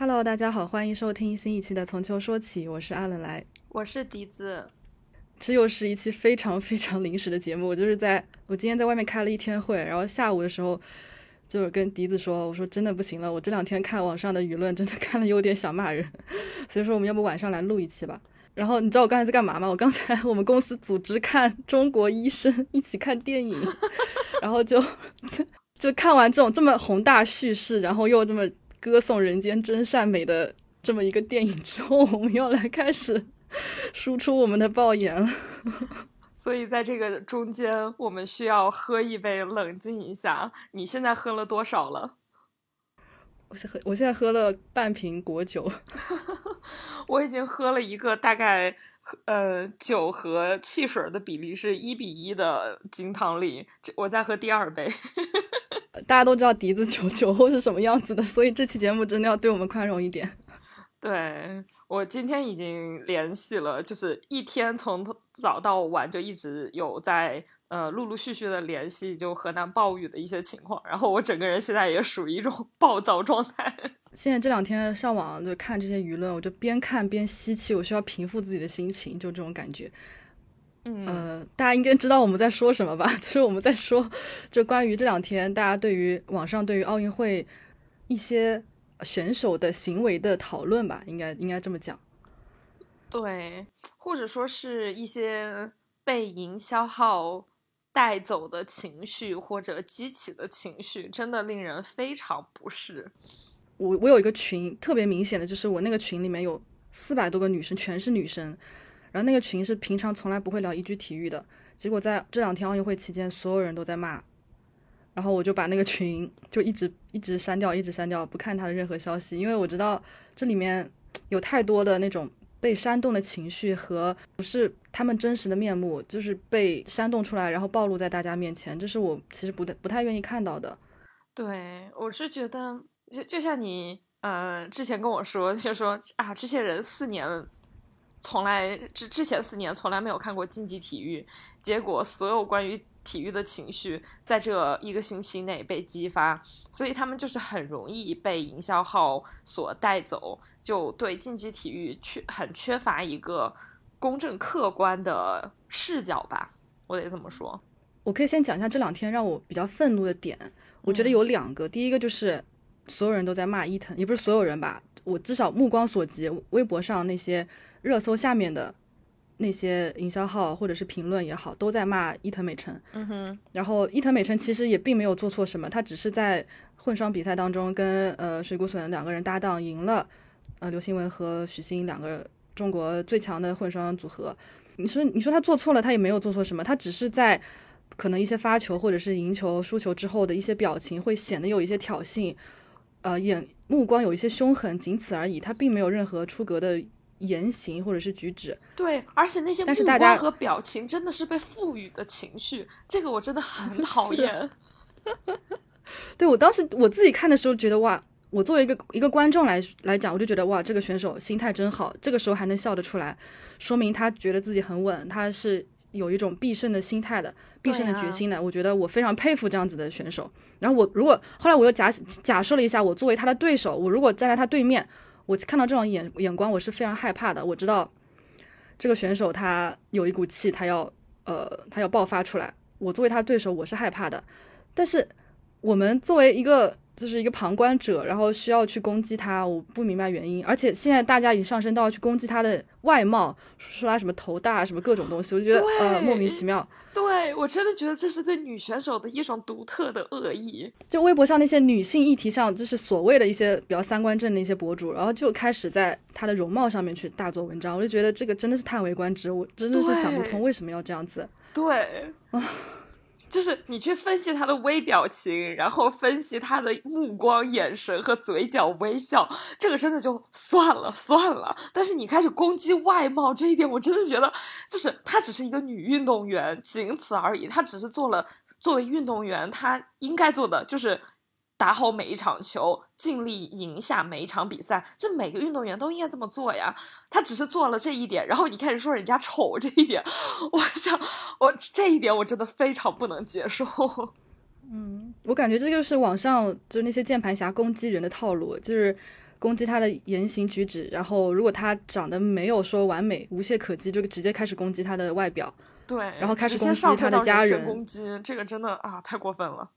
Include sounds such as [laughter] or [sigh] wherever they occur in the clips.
Hello，大家好，欢迎收听新一期的《从秋说起》，我是阿冷来，我是笛子。这又是一期非常非常临时的节目，我就是在我今天在外面开了一天会，然后下午的时候就是跟笛子说，我说真的不行了，我这两天看网上的舆论，真的 [laughs] 看了有点想骂人，所以说我们要不晚上来录一期吧。然后你知道我刚才在干嘛吗？我刚才我们公司组织看《中国医生》，一起看电影，[laughs] 然后就 [laughs] 就看完这种这么宏大叙事，然后又这么歌颂人间真善美的这么一个电影之后，我们要来开始 [laughs] 输出我们的爆言了。[laughs] 所以在这个中间，我们需要喝一杯，冷静一下。你现在喝了多少了？我现喝，我现在喝了半瓶果酒。[laughs] 我已经喝了一个大概，呃，酒和汽水的比例是一比一的金汤力。我在喝第二杯。[laughs] 大家都知道笛子酒酒后是什么样子的，所以这期节目真的要对我们宽容一点。[laughs] 对我今天已经联系了，就是一天从早到晚就一直有在。呃，陆陆续续的联系就河南暴雨的一些情况，然后我整个人现在也属于一种 [laughs] 暴躁状态。[laughs] 现在这两天上网就看这些舆论，我就边看边吸气，我需要平复自己的心情，就这种感觉。嗯，呃，大家应该知道我们在说什么吧？[laughs] 就是我们在说，就关于这两天大家对于网上对于奥运会一些选手的行为的讨论吧，应该应该这么讲。对，或者说是一些被营销号。带走的情绪或者激起的情绪，真的令人非常不适。我我有一个群，特别明显的就是我那个群里面有四百多个女生，全是女生。然后那个群是平常从来不会聊一句体育的，结果在这两天奥运会期间，所有人都在骂。然后我就把那个群就一直一直删掉，一直删掉，不看他的任何消息，因为我知道这里面有太多的那种。被煽动的情绪和不是他们真实的面目，就是被煽动出来，然后暴露在大家面前，这是我其实不太不太愿意看到的。对，我是觉得，就就像你，呃，之前跟我说，就说啊，这些人四年从来之之前四年从来没有看过竞技体育，结果所有关于。体育的情绪在这一个星期内被激发，所以他们就是很容易被营销号所带走，就对竞技体育缺很缺乏一个公正客观的视角吧，我得这么说。我可以先讲一下这两天让我比较愤怒的点，我觉得有两个，第一个就是所有人都在骂伊藤，也不是所有人吧，我至少目光所及，微博上那些热搜下面的。那些营销号或者是评论也好，都在骂伊藤美诚。嗯哼，然后伊藤美诚其实也并没有做错什么，他只是在混双比赛当中跟呃水谷隼两个人搭档赢了，呃刘星文和许昕两个中国最强的混双组合。你说你说他做错了，他也没有做错什么，他只是在可能一些发球或者是赢球输球之后的一些表情会显得有一些挑衅，呃眼目光有一些凶狠，仅此而已，他并没有任何出格的。言行或者是举止，对，而且那些目光和表情真的是被赋予的情绪，这个我真的很 [laughs] 讨厌。[laughs] 对我当时我自己看的时候觉得哇，我作为一个一个观众来来讲，我就觉得哇，这个选手心态真好，这个时候还能笑得出来，说明他觉得自己很稳，他是有一种必胜的心态的，必胜的决心的。我觉得我非常佩服这样子的选手。然后我如果后来我又假假设了一下，我作为他的对手，我如果站在他对面。我看到这种眼眼光，我是非常害怕的。我知道这个选手他有一股气，他要呃，他要爆发出来。我作为他的对手，我是害怕的。但是我们作为一个。就是一个旁观者，然后需要去攻击他，我不明白原因。而且现在大家已经上升到要去攻击他的外貌，说他什么头大，什么各种东西，我就觉得呃莫名其妙。对我真的觉得这是对女选手的一种独特的恶意。就微博上那些女性议题上，就是所谓的一些比较三观正的一些博主，然后就开始在她的容貌上面去大做文章，我就觉得这个真的是叹为观止，我真的是想不通为什么要这样子。对啊。就是你去分析她的微表情，然后分析她的目光、眼神和嘴角微笑，这个真的就算了算了。但是你开始攻击外貌这一点，我真的觉得，就是她只是一个女运动员，仅此而已。她只是做了作为运动员她应该做的，就是。打好每一场球，尽力赢下每一场比赛，这每个运动员都应该这么做呀。他只是做了这一点，然后你开始说人家丑这一点，[laughs] 我想我这一点我真的非常不能接受。嗯，我感觉这就是网上就是那些键盘侠攻击人的套路，就是攻击他的言行举止，然后如果他长得没有说完美、无懈可击，就直接开始攻击他的外表。对，然后开始攻击他的家人，攻击这个真的啊，太过分了。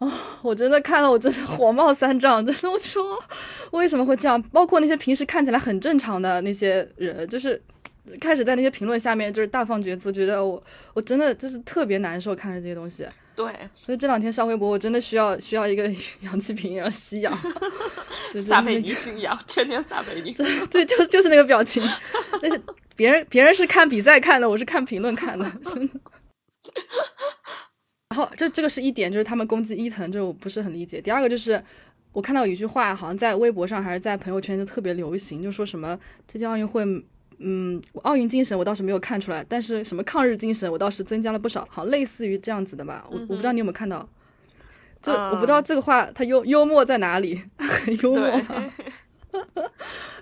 啊，我真的看了，我真的火冒三丈，真的，我说为什么会这样？包括那些平时看起来很正常的那些人，就是开始在那些评论下面就是大放厥词，觉得我我真的就是特别难受，看着这些东西。对，所以这两天上微博，我真的需要需要一个 [laughs] 氧气瓶，然后吸氧，撒贝宁吸氧，天天撒贝宁。对，就就是那个表情。但是别人别人是看比赛看的，我是看评论看的，真的。然后这这个是一点，就是他们攻击伊藤，这我不是很理解。第二个就是我看到有一句话，好像在微博上还是在朋友圈就特别流行，就说什么这届奥运会，嗯，奥运精神我倒是没有看出来，但是什么抗日精神我倒是增加了不少，好类似于这样子的吧。我我不知道你有没有看到，就我不知道这个话它幽幽默在哪里，很 [laughs] 幽默。[laughs]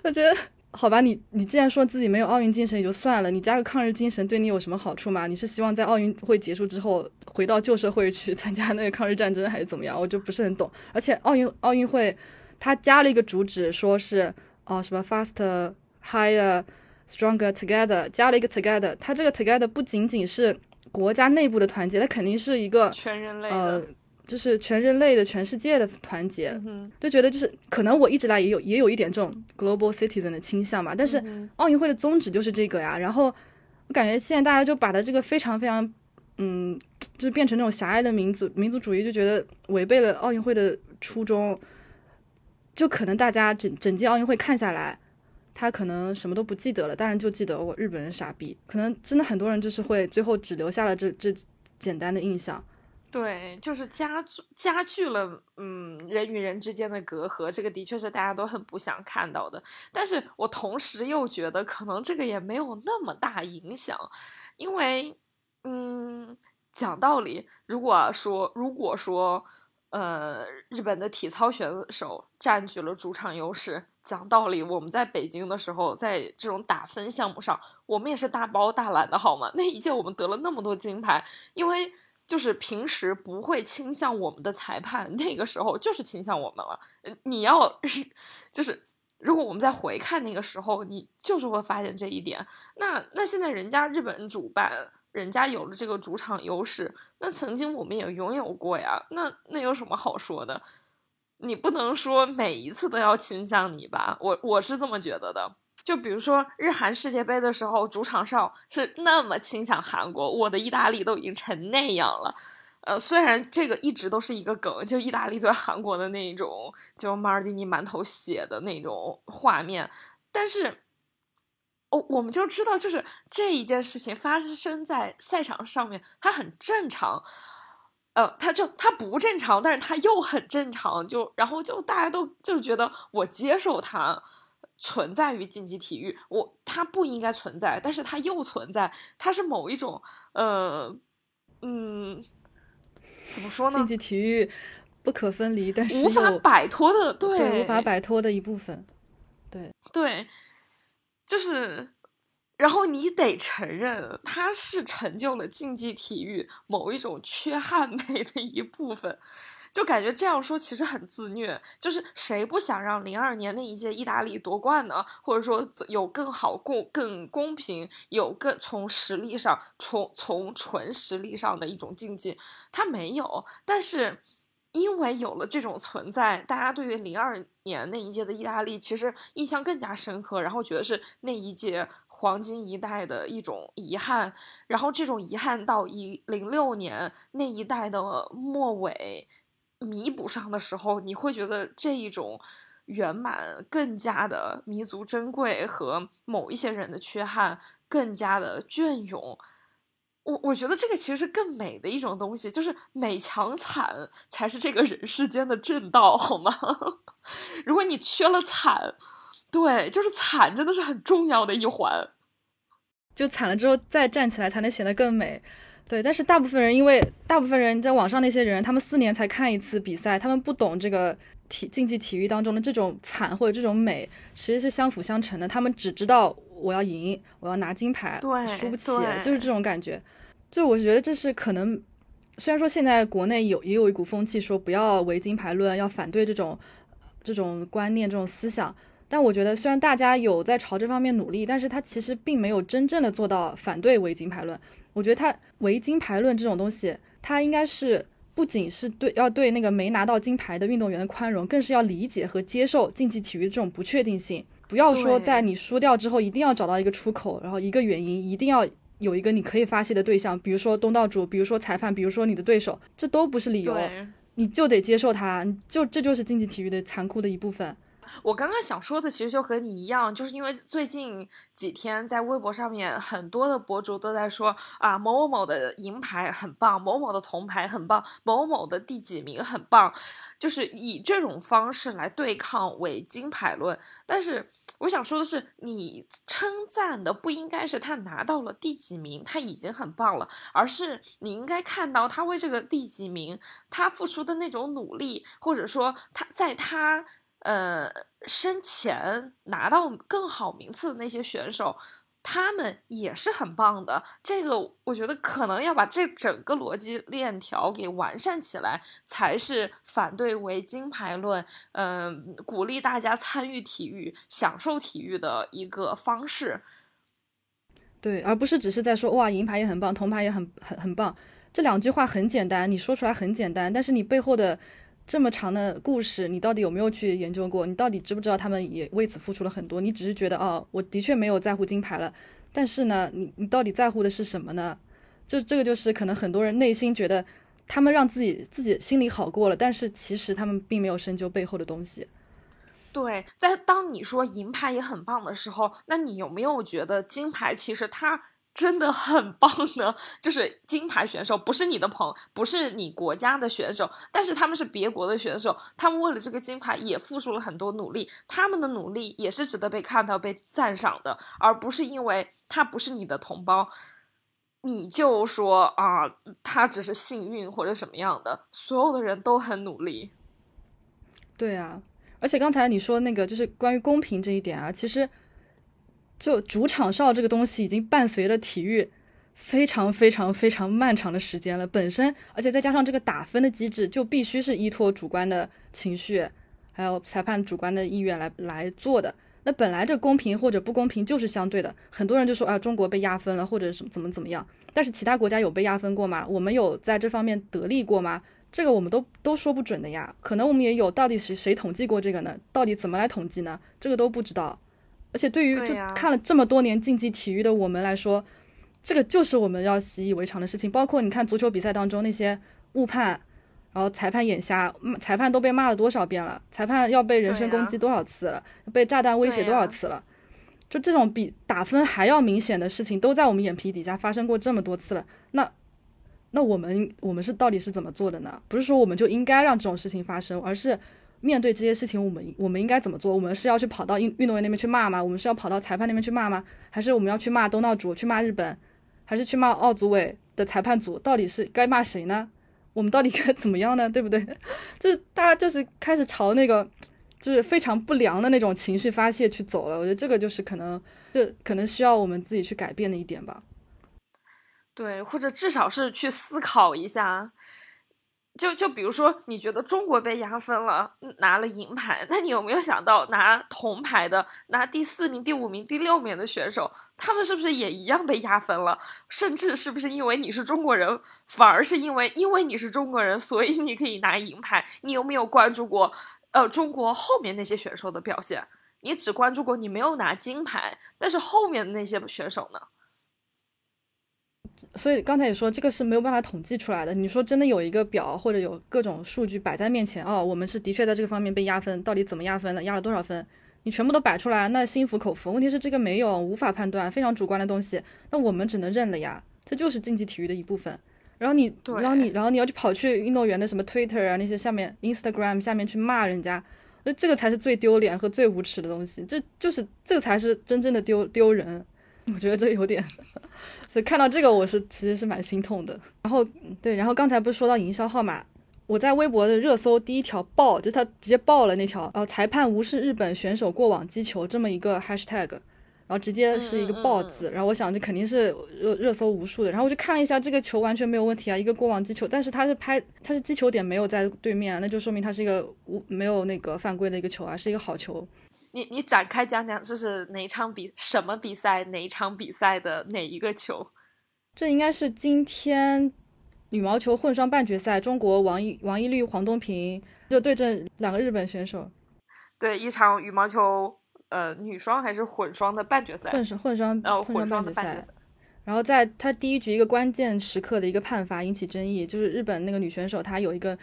我觉得。好吧，你你既然说自己没有奥运精神也就算了，你加个抗日精神对你有什么好处吗？你是希望在奥运会结束之后回到旧社会去参加那个抗日战争，还是怎么样？我就不是很懂。而且奥运奥运会它加了一个主旨，说是哦什么 faster higher stronger together，加了一个 together，它这个 together 不仅仅是国家内部的团结，它肯定是一个全人类的。就是全人类的、全世界的团结，就觉得就是可能我一直来也有也有一点这种 global citizen 的倾向吧。但是奥运会的宗旨就是这个呀。然后我感觉现在大家就把它这个非常非常，嗯，就是变成那种狭隘的民族民族主义，就觉得违背了奥运会的初衷。就可能大家整整届奥运会看下来，他可能什么都不记得了，当然就记得我日本人傻逼。可能真的很多人就是会最后只留下了这这简单的印象。对，就是加加剧了，嗯，人与人之间的隔阂，这个的确是大家都很不想看到的。但是我同时又觉得，可能这个也没有那么大影响，因为，嗯，讲道理，如果说如果说，呃，日本的体操选手占据了主场优势，讲道理，我们在北京的时候，在这种打分项目上，我们也是大包大揽的，好吗？那一届我们得了那么多金牌，因为。就是平时不会倾向我们的裁判，那个时候就是倾向我们了。你要 [laughs] 就是如果我们再回看那个时候，你就是会发现这一点。那那现在人家日本主办，人家有了这个主场优势，那曾经我们也拥有过呀。那那有什么好说的？你不能说每一次都要倾向你吧？我我是这么觉得的。就比如说日韩世界杯的时候，主场上是那么倾向韩国，我的意大利都已经成那样了。呃，虽然这个一直都是一个梗，就意大利对韩国的那种，就马尔蒂尼满头血的那种画面，但是，哦，我们就知道，就是这一件事情发生在赛场上面，它很正常。呃，它就它不正常，但是它又很正常，就然后就大家都就觉得我接受它。存在于竞技体育，我它不应该存在，但是它又存在，它是某一种呃嗯，怎么说呢？竞技体育不可分离，但是无法摆脱的，对，无法摆脱的一部分，对对，就是，然后你得承认，它是成就了竞技体育某一种缺憾美的一部分。就感觉这样说其实很自虐，就是谁不想让零二年那一届意大利夺冠呢？或者说有更好、公更公平、有更从实力上、从从纯实力上的一种竞技，他没有。但是因为有了这种存在，大家对于零二年那一届的意大利其实印象更加深刻，然后觉得是那一届黄金一代的一种遗憾。然后这种遗憾到一零六年那一代的末尾。弥补上的时候，你会觉得这一种圆满更加的弥足珍贵，和某一些人的缺憾更加的隽永。我我觉得这个其实是更美的一种东西，就是美强惨才是这个人世间的正道，好吗？[laughs] 如果你缺了惨，对，就是惨真的是很重要的一环，就惨了之后再站起来才能显得更美。对，但是大部分人，因为大部分人在网上那些人，他们四年才看一次比赛，他们不懂这个体竞技体育当中的这种惨或者这种美，其实是相辅相成的。他们只知道我要赢，我要拿金牌，输不起，就是这种感觉。就我觉得这是可能，虽然说现在国内有也有一股风气说不要唯金牌论，要反对这种这种观念、这种思想。但我觉得，虽然大家有在朝这方面努力，但是他其实并没有真正的做到反对唯金牌论。我觉得他唯金牌论这种东西，他应该是不仅是对要对那个没拿到金牌的运动员的宽容，更是要理解和接受竞技体育这种不确定性。不要说在你输掉之后一定要找到一个出口，然后一个原因一定要有一个你可以发泄的对象，比如说东道主，比如说裁判，比如说你的对手，这都不是理由，你就得接受它，就这就是竞技体育的残酷的一部分。我刚刚想说的其实就和你一样，就是因为最近几天在微博上面很多的博主都在说啊某某某的银牌很棒，某某的铜牌很棒，某某的第几名很棒，就是以这种方式来对抗伪金牌论。但是我想说的是，你称赞的不应该是他拿到了第几名，他已经很棒了，而是你应该看到他为这个第几名他付出的那种努力，或者说他在他。呃，生前拿到更好名次的那些选手，他们也是很棒的。这个我觉得可能要把这整个逻辑链条给完善起来，才是反对为金牌论，嗯，鼓励大家参与体育、享受体育的一个方式。对，而不是只是在说哇，银牌也很棒，铜牌也很很很棒。这两句话很简单，你说出来很简单，但是你背后的。这么长的故事，你到底有没有去研究过？你到底知不知道他们也为此付出了很多？你只是觉得哦，我的确没有在乎金牌了，但是呢，你你到底在乎的是什么呢？就这个就是可能很多人内心觉得他们让自己自己心里好过了，但是其实他们并没有深究背后的东西。对，在当你说银牌也很棒的时候，那你有没有觉得金牌其实它？真的很棒的，[laughs] 就是金牌选手不是你的朋，不是你国家的选手，但是他们是别国的选手，他们为了这个金牌也付出了很多努力，他们的努力也是值得被看到、被赞赏的，而不是因为他不是你的同胞，你就说啊，他只是幸运或者什么样的，所有的人都很努力。对啊，而且刚才你说那个就是关于公平这一点啊，其实。就主场哨这个东西已经伴随了体育非常非常非常漫长的时间了，本身而且再加上这个打分的机制，就必须是依托主观的情绪，还有裁判主观的意愿来来做的。那本来这公平或者不公平就是相对的，很多人就说啊中国被压分了或者什么怎么怎么样，但是其他国家有被压分过吗？我们有在这方面得利过吗？这个我们都都说不准的呀，可能我们也有，到底谁谁统计过这个呢？到底怎么来统计呢？这个都不知道。而且对于就看了这么多年竞技体育的我们来说，这个就是我们要习以为常的事情。包括你看足球比赛当中那些误判，然后裁判眼瞎，裁判都被骂了多少遍了？裁判要被人身攻击多少次了？被炸弹威胁多少次了？就这种比打分还要明显的事情，都在我们眼皮底下发生过这么多次了。那那我们我们是到底是怎么做的呢？不是说我们就应该让这种事情发生，而是。面对这些事情，我们我们应该怎么做？我们是要去跑到运运动员那边去骂吗？我们是要跑到裁判那边去骂吗？还是我们要去骂东道主，去骂日本，还是去骂奥组委的裁判组？到底是该骂谁呢？我们到底该怎么样呢？对不对？[laughs] 就是大家就是开始朝那个就是非常不良的那种情绪发泄去走了。我觉得这个就是可能，这可能需要我们自己去改变的一点吧。对，或者至少是去思考一下。就就比如说，你觉得中国被压分了，拿了银牌，那你有没有想到拿铜牌的、拿第四名、第五名、第六名的选手，他们是不是也一样被压分了？甚至是不是因为你是中国人，反而是因为因为你是中国人，所以你可以拿银牌？你有没有关注过，呃，中国后面那些选手的表现？你只关注过你没有拿金牌，但是后面的那些选手呢？所以刚才也说，这个是没有办法统计出来的。你说真的有一个表或者有各种数据摆在面前，哦，我们是的确在这个方面被压分，到底怎么压分的，压了多少分，你全部都摆出来，那心服口服。问题是这个没有，无法判断，非常主观的东西，那我们只能认了呀。这就是竞技体育的一部分。然后你，然后你，然后你要去跑去运动员的什么 Twitter 啊那些下面 Instagram 下面去骂人家，那这个才是最丢脸和最无耻的东西。这就是这个才是真正的丢丢人。我觉得这有点，[laughs] 所以看到这个我是其实是蛮心痛的。然后对，然后刚才不是说到营销号嘛，我在微博的热搜第一条爆，就他直接爆了那条，呃，裁判无视日本选手过往击球这么一个 hashtag，然后直接是一个爆字，然后我想这肯定是热热搜无数的，然后我就看了一下这个球完全没有问题啊，一个过往击球，但是他是拍他是击球点没有在对面，那就说明他是一个无没有那个犯规的一个球啊，是一个好球。你你展开讲讲，这是哪场比什么比赛哪一场比赛的哪一个球？这应该是今天羽毛球混双半决赛，中国王一王一律黄东萍就对阵两个日本选手。对，一场羽毛球。呃，女双还是混双的半决赛，混双混双呃混双半决赛。然后在他第一局一个关键时刻的一个判罚引起争议，就是日本那个女选手她有一个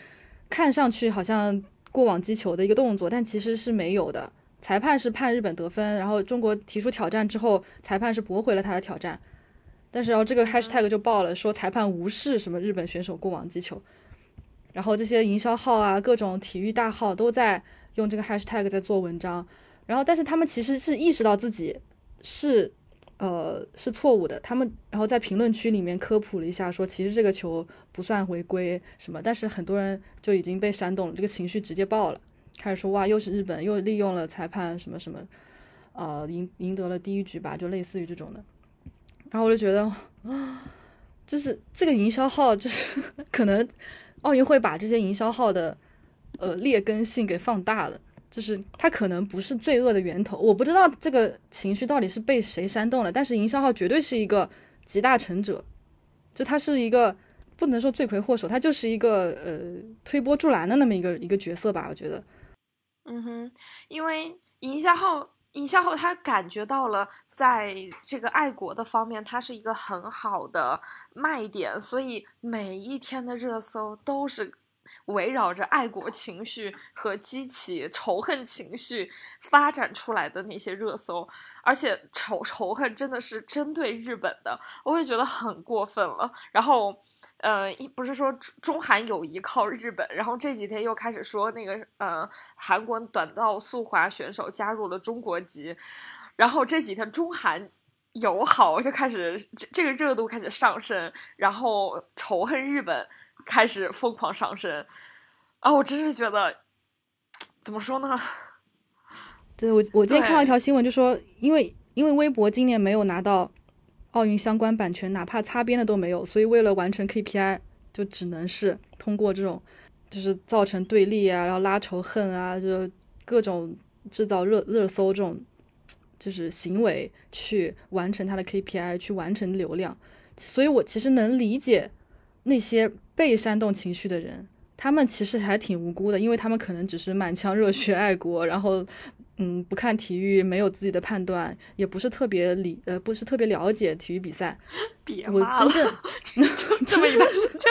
看上去好像过网击球的一个动作，但其实是没有的。裁判是判日本得分，然后中国提出挑战之后，裁判是驳回了他的挑战。但是然后这个 hashtag 就爆了，说裁判无视什么日本选手过网击球。然后这些营销号啊，各种体育大号都在用这个 hashtag 在做文章。然后，但是他们其实是意识到自己是，呃，是错误的。他们然后在评论区里面科普了一下，说其实这个球不算违规什么。但是很多人就已经被煽动了，这个情绪直接爆了，开始说哇，又是日本，又利用了裁判什么什么，呃，赢赢得了第一局吧，就类似于这种的。然后我就觉得啊，就是这个营销号，就是 [laughs] 可能奥运会把这些营销号的呃劣根性给放大了。就是他可能不是罪恶的源头，我不知道这个情绪到底是被谁煽动了，但是营销号绝对是一个集大成者，就他是一个不能说罪魁祸首，他就是一个呃推波助澜的那么一个一个角色吧，我觉得。嗯哼，因为营销号营销号他感觉到了在这个爱国的方面，它是一个很好的卖点，所以每一天的热搜都是。围绕着爱国情绪和激起仇恨情绪发展出来的那些热搜，而且仇仇恨真的是针对日本的，我也觉得很过分了。然后，呃，不是说中韩友谊靠日本，然后这几天又开始说那个呃韩国短道速滑选手加入了中国籍，然后这几天中韩友好就开始这这个热度开始上升，然后仇恨日本。开始疯狂上升，啊！我真是觉得，怎么说呢？对我，我今天看到一条新闻，就说因为因为微博今年没有拿到奥运相关版权，哪怕擦边的都没有，所以为了完成 KPI，就只能是通过这种就是造成对立啊，然后拉仇恨啊，就各种制造热热搜这种就是行为去完成他的 KPI，去完成流量。所以我其实能理解那些。被煽动情绪的人，他们其实还挺无辜的，因为他们可能只是满腔热血爱国，然后，嗯，不看体育，没有自己的判断，也不是特别理，呃，不是特别了解体育比赛。[laughs] 别骂了，就 [laughs] 这么一段时间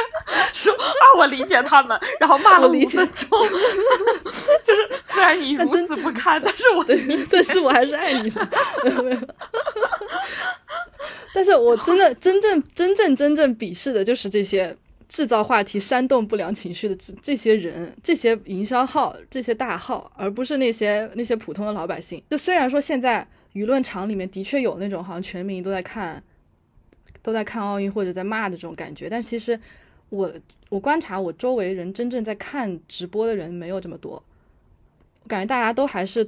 说啊，我理解他们，然后骂了五分钟。[laughs] 就是虽然你如此不堪，但是我但是我还是爱你。但是我真的真正真正真正鄙视的就是这些。制造话题、煽动不良情绪的这这些人、这些营销号、这些大号，而不是那些那些普通的老百姓。就虽然说现在舆论场里面的确有那种好像全民都在看，都在看奥运或者在骂的这种感觉，但其实我我观察我周围人真正在看直播的人没有这么多。我感觉大家都还是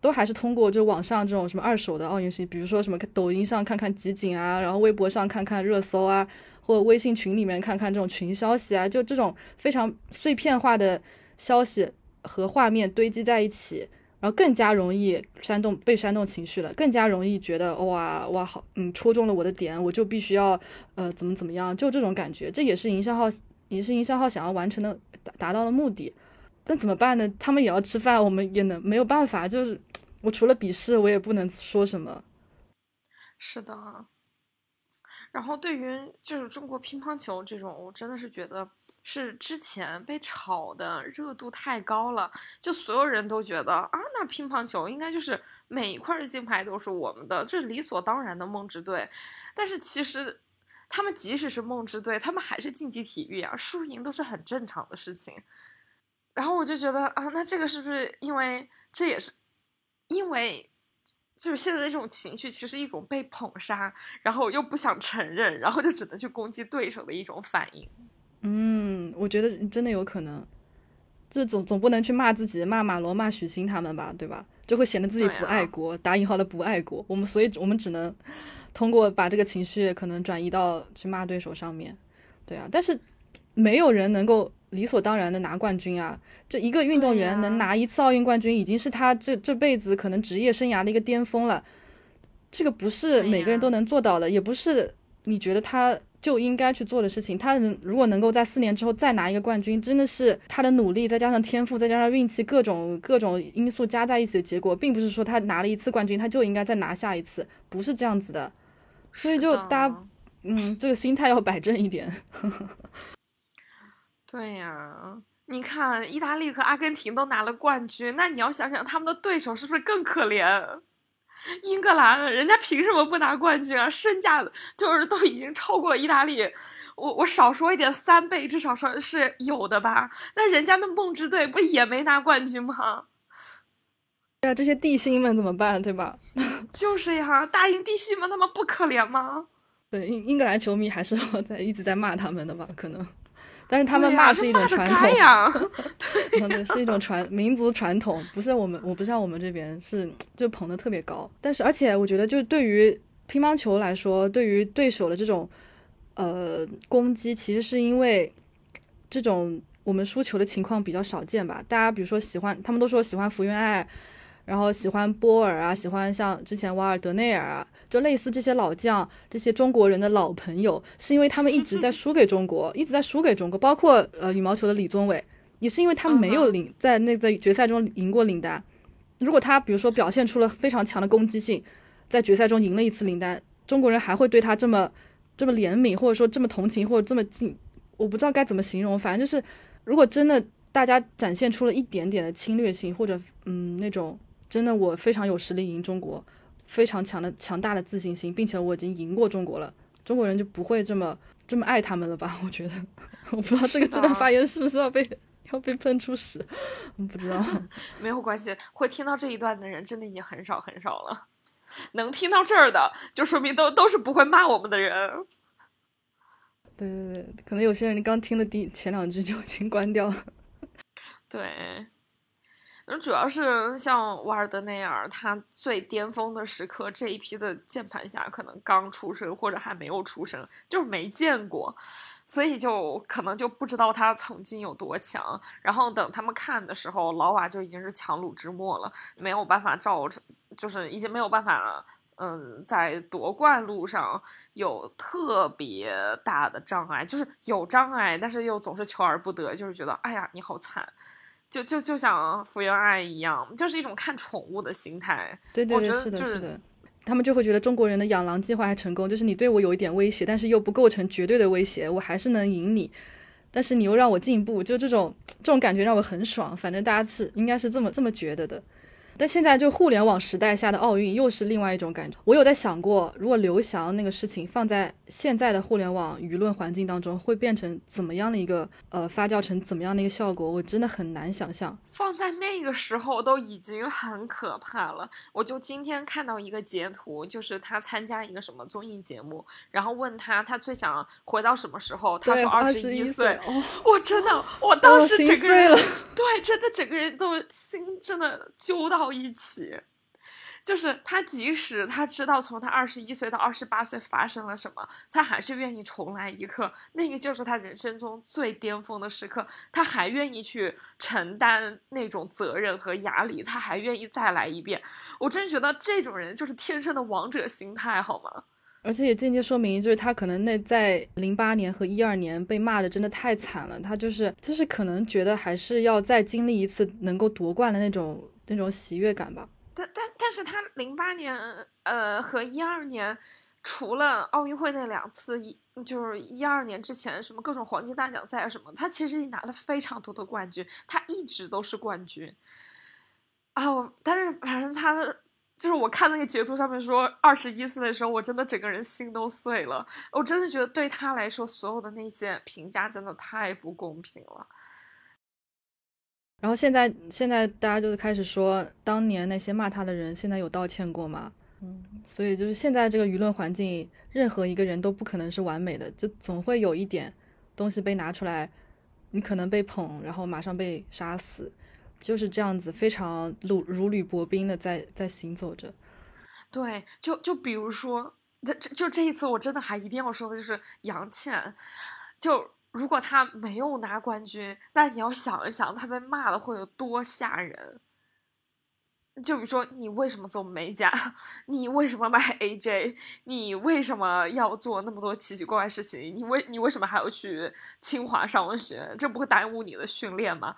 都还是通过就网上这种什么二手的奥运信息，比如说什么抖音上看看集锦啊，然后微博上看看热搜啊。或微信群里面看看这种群消息啊，就这种非常碎片化的消息和画面堆积在一起，然后更加容易煽动被煽动情绪了，更加容易觉得哇哇好，嗯，戳中了我的点，我就必须要呃怎么怎么样，就这种感觉，这也是营销号也是营销号想要完成的达达到的目的。但怎么办呢？他们也要吃饭，我们也能没有办法，就是我除了鄙视，我也不能说什么。是的。然后对于就是中国乒乓球这种，我真的是觉得是之前被炒的热度太高了，就所有人都觉得啊，那乒乓球应该就是每一块金牌都是我们的，这是理所当然的梦之队。但是其实他们即使是梦之队，他们还是竞技体育啊，输赢都是很正常的事情。然后我就觉得啊，那这个是不是因为这也是因为？就是现在的这种情绪，其实一种被捧杀，然后又不想承认，然后就只能去攻击对手的一种反应。嗯，我觉得真的有可能，这总总不能去骂自己，骂马龙、骂许昕他们吧，对吧？就会显得自己不爱国，打引号的不爱国。我们所以，我们只能通过把这个情绪可能转移到去骂对手上面，对啊。但是没有人能够理所当然的拿冠军啊！就一个运动员能拿一次奥运冠军，已经是他这这辈子可能职业生涯的一个巅峰了。这个不是每个人都能做到的，也不是你觉得他。就应该去做的事情，他如果能够在四年之后再拿一个冠军，真的是他的努力，再加上天赋，再加上运气，各种各种因素加在一起的结果，并不是说他拿了一次冠军，他就应该再拿下一次，不是这样子的。所以就大家，嗯，这个心态要摆正一点。[laughs] 对呀，你看意大利和阿根廷都拿了冠军，那你要想想他们的对手是不是更可怜？英格兰，人家凭什么不拿冠军啊？身价就是都已经超过意大利，我我少说一点三倍，至少说是有的吧？那人家的梦之队不也没拿冠军吗？对啊，这些地心们怎么办？对吧？[laughs] 就是呀，大英地心们他们不可怜吗？对，英英格兰球迷还是 [laughs] 在一直在骂他们的吧？可能。但是他们骂是一种传统，[laughs] [laughs] 对，是一种传民族传统，不是我们，我不像我们这边是就捧的特别高。但是，而且我觉得，就对于乒乓球来说，对于对手的这种呃攻击，其实是因为这种我们输球的情况比较少见吧。大家比如说喜欢，他们都说喜欢福原爱。然后喜欢波尔啊，喜欢像之前瓦尔德内尔啊，就类似这些老将，这些中国人的老朋友，是因为他们一直在输给中国，一直在输给中国。包括呃羽毛球的李宗伟，也是因为他没有领在那在决赛中赢过林丹。如果他比如说表现出了非常强的攻击性，在决赛中赢了一次林丹，中国人还会对他这么这么怜悯，或者说这么同情，或者这么敬，我不知道该怎么形容。反正就是，如果真的大家展现出了一点点的侵略性，或者嗯那种。真的，我非常有实力赢中国，非常强的强大的自信心，并且我已经赢过中国了，中国人就不会这么这么爱他们了吧？[laughs] 我觉得，我不知道这个这段发言是不是要被要被喷出屎，不知道。[laughs] 没有关系，会听到这一段的人真的已经很少很少了，[laughs] 能听到这儿的，就说明都都是不会骂我们的人。对对对，可能有些人刚听了第前两句就已经关掉了。对。那主要是像瓦尔德内尔，他最巅峰的时刻，这一批的键盘侠可能刚出生或者还没有出生，就是没见过，所以就可能就不知道他曾经有多强。然后等他们看的时候，老瓦就已经是强弩之末了，没有办法照，就是已经没有办法，嗯，在夺冠路上有特别大的障碍，就是有障碍，但是又总是求而不得，就是觉得哎呀，你好惨。就就就像福原爱一样，就是一种看宠物的心态。对对对，是的，是的。他们就会觉得中国人的养狼计划还成功，就是你对我有一点威胁，但是又不构成绝对的威胁，我还是能赢你。但是你又让我进步，就这种这种感觉让我很爽。反正大家是应该是这么这么觉得的。但现在就互联网时代下的奥运又是另外一种感觉。我有在想过，如果刘翔那个事情放在现在的互联网舆论环境当中，会变成怎么样的一个呃发酵成怎么样的一个效果？我真的很难想象。放在那个时候都已经很可怕了。我就今天看到一个截图，就是他参加一个什么综艺节目，然后问他他最想回到什么时候，他说二十一岁。我真的，我当时整个人，对，真的整个人都心真的揪到。到一起，就是他，即使他知道从他二十一岁到二十八岁发生了什么，他还是愿意重来一刻。那个就是他人生中最巅峰的时刻，他还愿意去承担那种责任和压力，他还愿意再来一遍。我真觉得这种人就是天生的王者心态，好吗？而且也间接说明，就是他可能那在零八年和一二年被骂的真的太惨了，他就是就是可能觉得还是要再经历一次能够夺冠的那种。那种喜悦感吧，但但但是他零八年呃和一二年，除了奥运会那两次，一就是一二年之前什么各种黄金大奖赛什么，他其实拿了非常多的冠军，他一直都是冠军。啊，但是反正他就是我看那个截图上面说二十一岁的时候，我真的整个人心都碎了，我真的觉得对他来说，所有的那些评价真的太不公平了。然后现在，现在大家就是开始说，当年那些骂他的人，现在有道歉过吗？嗯，所以就是现在这个舆论环境，任何一个人都不可能是完美的，就总会有一点东西被拿出来，你可能被捧，然后马上被杀死，就是这样子，非常如如履薄冰的在在行走着。对，就就比如说，这就这一次，我真的还一定要说的就是杨倩，就如果他没有拿冠军，但你要想一想，他被骂的会有多吓人。就比如说，你为什么做美甲？[laughs] 你为什么买 AJ？你为什么要做那么多奇奇怪怪事情？你为你为什么还要去清华上文学？这不会耽误你的训练吗？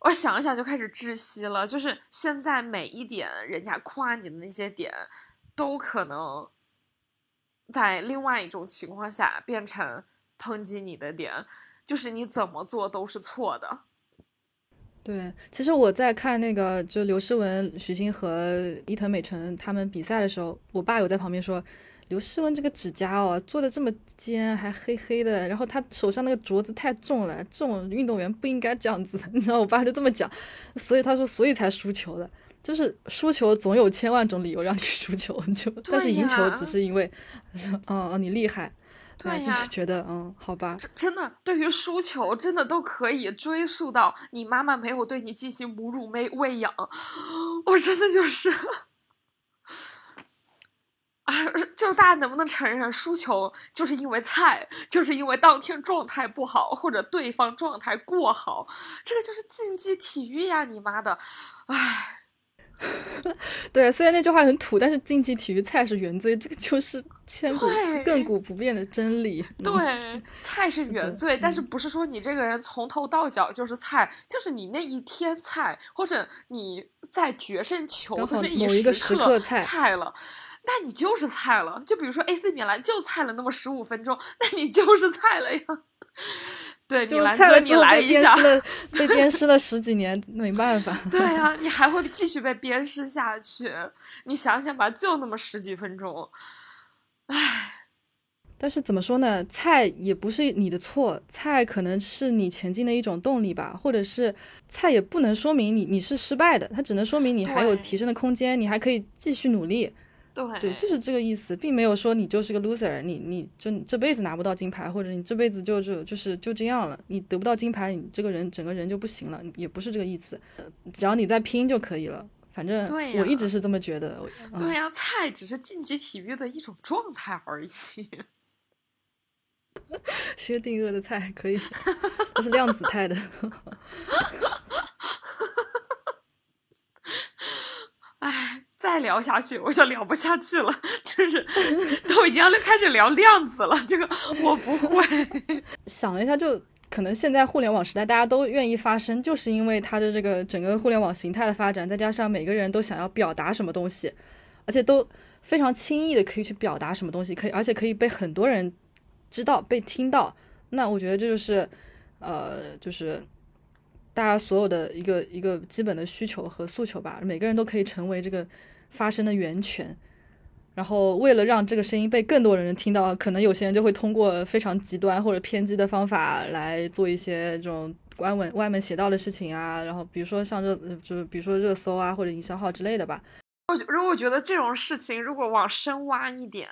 我想一想就开始窒息了。就是现在每一点人家夸你的那些点，都可能在另外一种情况下变成抨击你的点，就是你怎么做都是错的。对，其实我在看那个就刘诗雯、许昕和伊藤美诚他们比赛的时候，我爸有在旁边说，刘诗雯这个指甲哦做的这么尖，还黑黑的，然后她手上那个镯子太重了，这种运动员不应该这样子，[laughs] 你知道我爸就这么讲，所以他说所以才输球的，就是输球总有千万种理由让你输球，就但是赢球只是因为，哦哦你厉害。对呀，觉得嗯，好吧，真的，对于输球，真的都可以追溯到你妈妈没有对你进行母乳喂喂养，我真的就是，啊，就是大家能不能承认，输球就是因为菜，就是因为当天状态不好，或者对方状态过好，这个就是竞技体育呀，你妈的，唉。[laughs] 对，虽然那句话很土，但是竞技体育菜是原罪，这个就是千古亘古不变的真理。对，菜是原罪，但是不是说你这个人从头到脚就是菜，就是你那一天菜，或者你在决胜球的那一时刻菜了，那你就是菜了。就比如说 AC 米兰就菜了那么十五分钟，那你就是菜了呀。[laughs] 对，米兰哥，你来一下，被鞭尸了十几年，没办法。对啊，[laughs] 你还会继续被鞭尸下去。你想想吧，就那么十几分钟，唉。但是怎么说呢？菜也不是你的错，菜可能是你前进的一种动力吧，或者是菜也不能说明你你是失败的，它只能说明你还有提升的空间，你还可以继续努力。对，就是这个意思，并没有说你就是个 loser，你你就这辈子拿不到金牌，或者你这辈子就就就是就这样了，你得不到金牌，你这个人整个人就不行了，也不是这个意思，只要你在拼就可以了。反正我一直是这么觉得。对呀，菜只是竞技体育的一种状态而已。[laughs] 薛定谔的菜可以，这是量子态的。[laughs] 哎。再聊下去我就聊不下去了，就是都已经要开始聊量子了，这个我不会。[laughs] 想了一下，就可能现在互联网时代大家都愿意发声，就是因为它的这个整个互联网形态的发展，再加上每个人都想要表达什么东西，而且都非常轻易的可以去表达什么东西，可以而且可以被很多人知道、被听到。那我觉得这就是，呃，就是大家所有的一个一个基本的需求和诉求吧。每个人都可以成为这个。发声的源泉，然后为了让这个声音被更多人听到，可能有些人就会通过非常极端或者偏激的方法来做一些这种歪门歪门邪道的事情啊。然后比如说像热，就是比如说热搜啊或者营销号之类的吧。我如果觉得这种事情如果往深挖一点，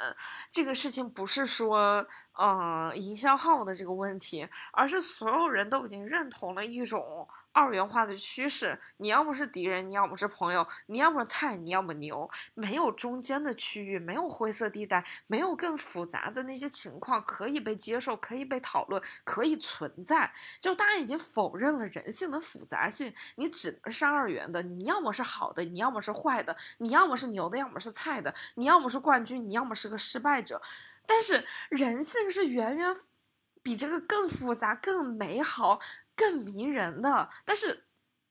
这个事情不是说嗯营销号的这个问题，而是所有人都已经认同了一种。二元化的趋势，你要么是敌人，你要么是朋友，你要么菜，你要么牛，没有中间的区域，没有灰色地带，没有更复杂的那些情况可以被接受，可以被讨论，可以存在。就大家已经否认了人性的复杂性，你只能是二元的，你要么是好的，你要么是坏的，你要么是牛的，要么是菜的，你要么是冠军，你要么是个失败者。但是人性是远远比这个更复杂、更美好。更迷人的，但是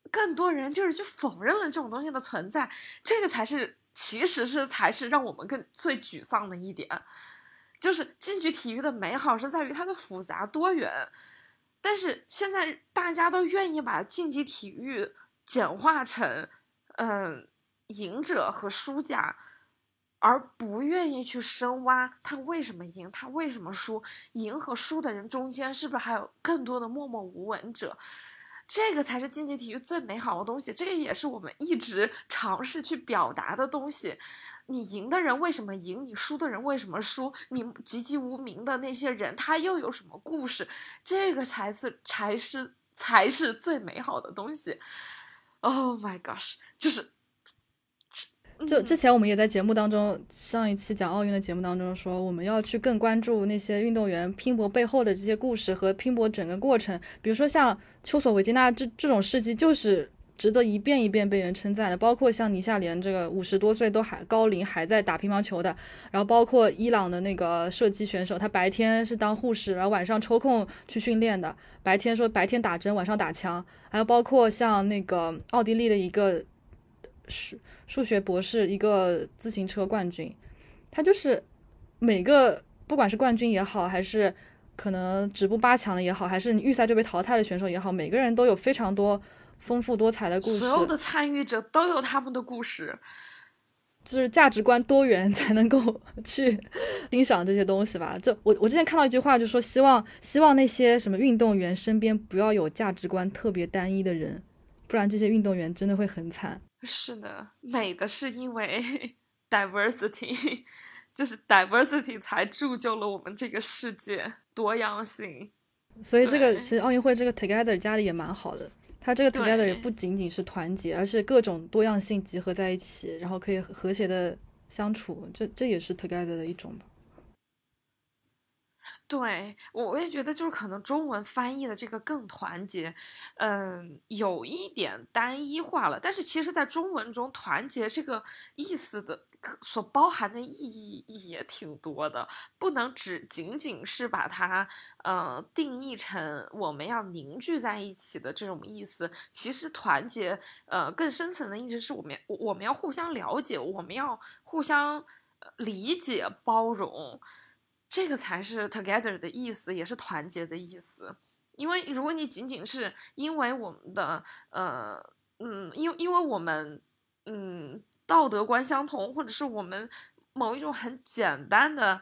更多人就是去否认了这种东西的存在，这个才是其实是才是让我们更最沮丧的一点，就是竞技体育的美好是在于它的复杂多元，但是现在大家都愿意把竞技体育简化成嗯赢者和输家。而不愿意去深挖他为什么赢，他为什么输，赢和输的人中间是不是还有更多的默默无闻者？这个才是竞技体育最美好的东西，这个也是我们一直尝试去表达的东西。你赢的人为什么赢？你输的人为什么输？你籍籍无名的那些人，他又有什么故事？这个才是才是才是最美好的东西。，Oh my gosh，就是。就之前我们也在节目当中，上一期讲奥运的节目当中说，我们要去更关注那些运动员拼搏背后的这些故事和拼搏整个过程。比如说像丘索维金娜这这种事迹，就是值得一遍一遍被人称赞的。包括像倪夏莲这个五十多岁都还高龄还在打乒乓球的，然后包括伊朗的那个射击选手，他白天是当护士，然后晚上抽空去训练的。白天说白天打针，晚上打枪。还有包括像那个奥地利的一个数数学博士，一个自行车冠军，他就是每个不管是冠军也好，还是可能止步八强的也好，还是你预赛就被淘汰的选手也好，每个人都有非常多丰富多彩的故事。所有的参与者都有他们的故事，就是价值观多元 [laughs] 才能够去欣赏这些东西吧。就我我之前看到一句话，就说希望希望那些什么运动员身边不要有价值观特别单一的人，不然这些运动员真的会很惨。是的，美的是因为 [laughs] diversity，[laughs] 就是 diversity 才铸就了我们这个世界多样性。所以这个其实奥运会这个 together 加的也蛮好的。它这个 together 也不仅仅是团结，而是各种多样性集合在一起，然后可以和谐的相处。这这也是 together 的一种吧。对我我也觉得就是可能中文翻译的这个更团结，嗯，有一点单一化了。但是其实，在中文中，团结这个意思的所包含的意义也挺多的，不能只仅仅是把它呃定义成我们要凝聚在一起的这种意思。其实团结呃更深层的意思是我们我们要互相了解，我们要互相理解、包容。这个才是 together 的意思，也是团结的意思。因为如果你仅仅是因为我们的呃嗯，因因为我们嗯道德观相同，或者是我们某一种很简单的，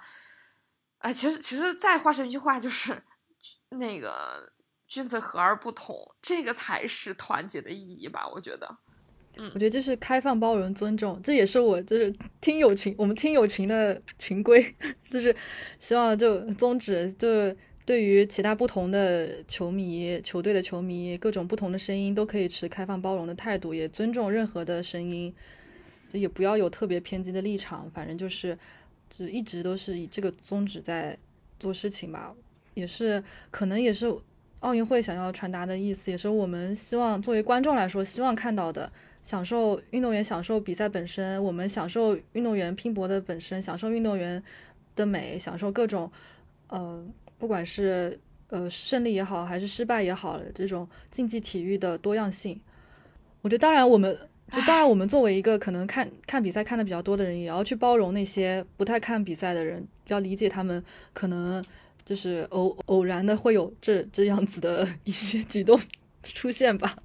哎，其实其实再化成一句话就是那个君子和而不同，这个才是团结的意义吧？我觉得。我觉得这是开放、包容、尊重，这也是我就是听友群我们听友群的群规，就是希望就宗旨就对于其他不同的球迷、球队的球迷，各种不同的声音都可以持开放、包容的态度，也尊重任何的声音，就也不要有特别偏激的立场，反正就是就一直都是以这个宗旨在做事情吧，也是可能也是奥运会想要传达的意思，也是我们希望作为观众来说希望看到的。享受运动员享受比赛本身，我们享受运动员拼搏的本身，享受运动员的美，享受各种呃，不管是呃胜利也好，还是失败也好，这种竞技体育的多样性。我觉得，当然我们就当然我们作为一个可能看看比赛看的比较多的人，也要去包容那些不太看比赛的人，要理解他们可能就是偶偶然的会有这这样子的一些举动出现吧。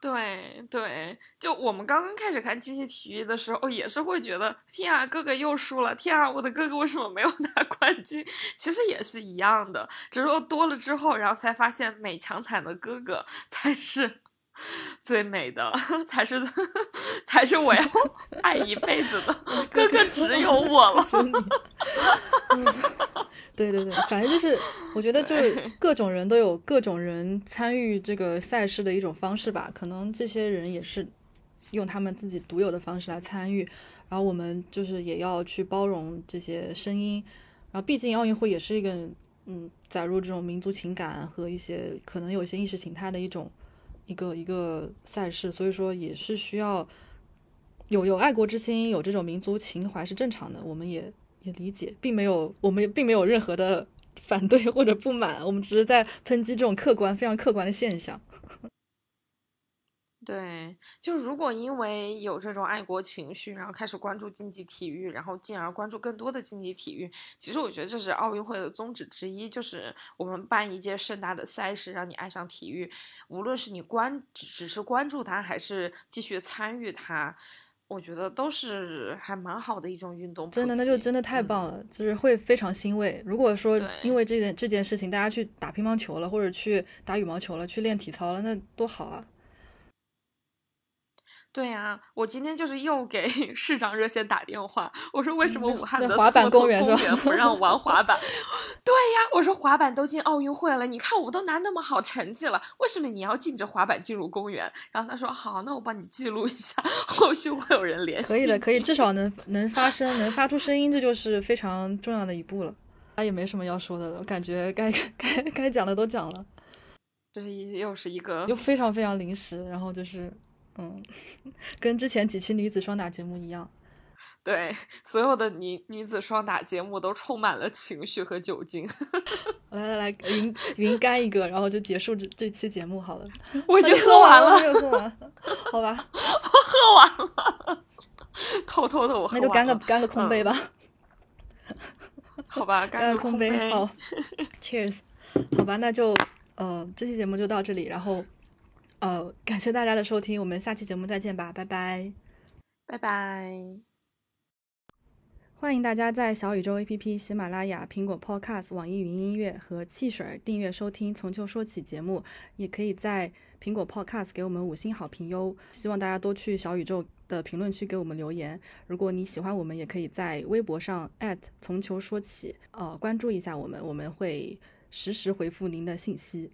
对对，就我们刚刚开始看竞技体育的时候，也是会觉得天啊，哥哥又输了，天啊，我的哥哥为什么没有拿冠军？[laughs] 其实也是一样的，只是说多了之后，然后才发现美强惨的哥哥才是 [laughs] 最美的，才是 [laughs] 才是我要爱一辈子的哥哥，只有我了。对对对，反正就是，[laughs] 我觉得就是各种人都有各种人参与这个赛事的一种方式吧。可能这些人也是用他们自己独有的方式来参与，然后我们就是也要去包容这些声音。然后，毕竟奥运会也是一个嗯，载入这种民族情感和一些可能有一些意识形态的一种一个一个赛事，所以说也是需要有有爱国之心，有这种民族情怀是正常的，我们也也理解，并没有我们并没有任何的反对或者不满，我们只是在抨击这种客观非常客观的现象。[laughs] 对，就如果因为有这种爱国情绪，然后开始关注竞技体育，然后进而关注更多的竞技体育，其实我觉得这是奥运会的宗旨之一，就是我们办一届盛大的赛事，让你爱上体育，无论是你关只只是关注它，还是继续参与它，我觉得都是还蛮好的一种运动。真的，那就真的太棒了，就是会非常欣慰。如果说因为这件这件事情，大家去打乒乓球了，或者去打羽毛球了，去练体操了，那多好啊！对呀、我今天就是又给 [laughs] 市长热线打电话，我说为什么武汉的在滑板公园不让玩滑板？[laughs] 对呀，我说滑板都进奥运会了，你看我都拿那么好成绩了，为什么你要禁止滑板进入公园？然后他说好，那我帮你记录一下，[laughs] 后续会有人联系。可以的，可以，至少能能发声，能发出声音，这就是非常重要的一步了。他也没什么要说的了，我感觉该该该讲的都讲了，这是一又是一个又非常非常临时，然后就是嗯，跟之前几期女子双打节目一样。对 [laughs] 所有的女女子双打节目都充满了情绪和酒精。[laughs] 来来来，云云干一个，然后就结束这这期节目好了。我已经喝完了，没有喝完，好吧，[laughs] 喝完了，偷偷的我喝那就干。个干个空杯吧，好吧，干干个个空杯，杯。好，Cheers，好吧，那就呃这期节目就到这里，然后呃感谢大家的收听，我们下期节目再见吧，拜拜。拜拜。欢迎大家在小宇宙 APP、喜马拉雅、苹果 Podcast、网易云音乐和汽水儿订阅收听《从球说起》节目，也可以在苹果 Podcast 给我们五星好评哟。希望大家多去小宇宙的评论区给我们留言。如果你喜欢我们，也可以在微博上从球说起，呃，关注一下我们，我们会实时回复您的信息。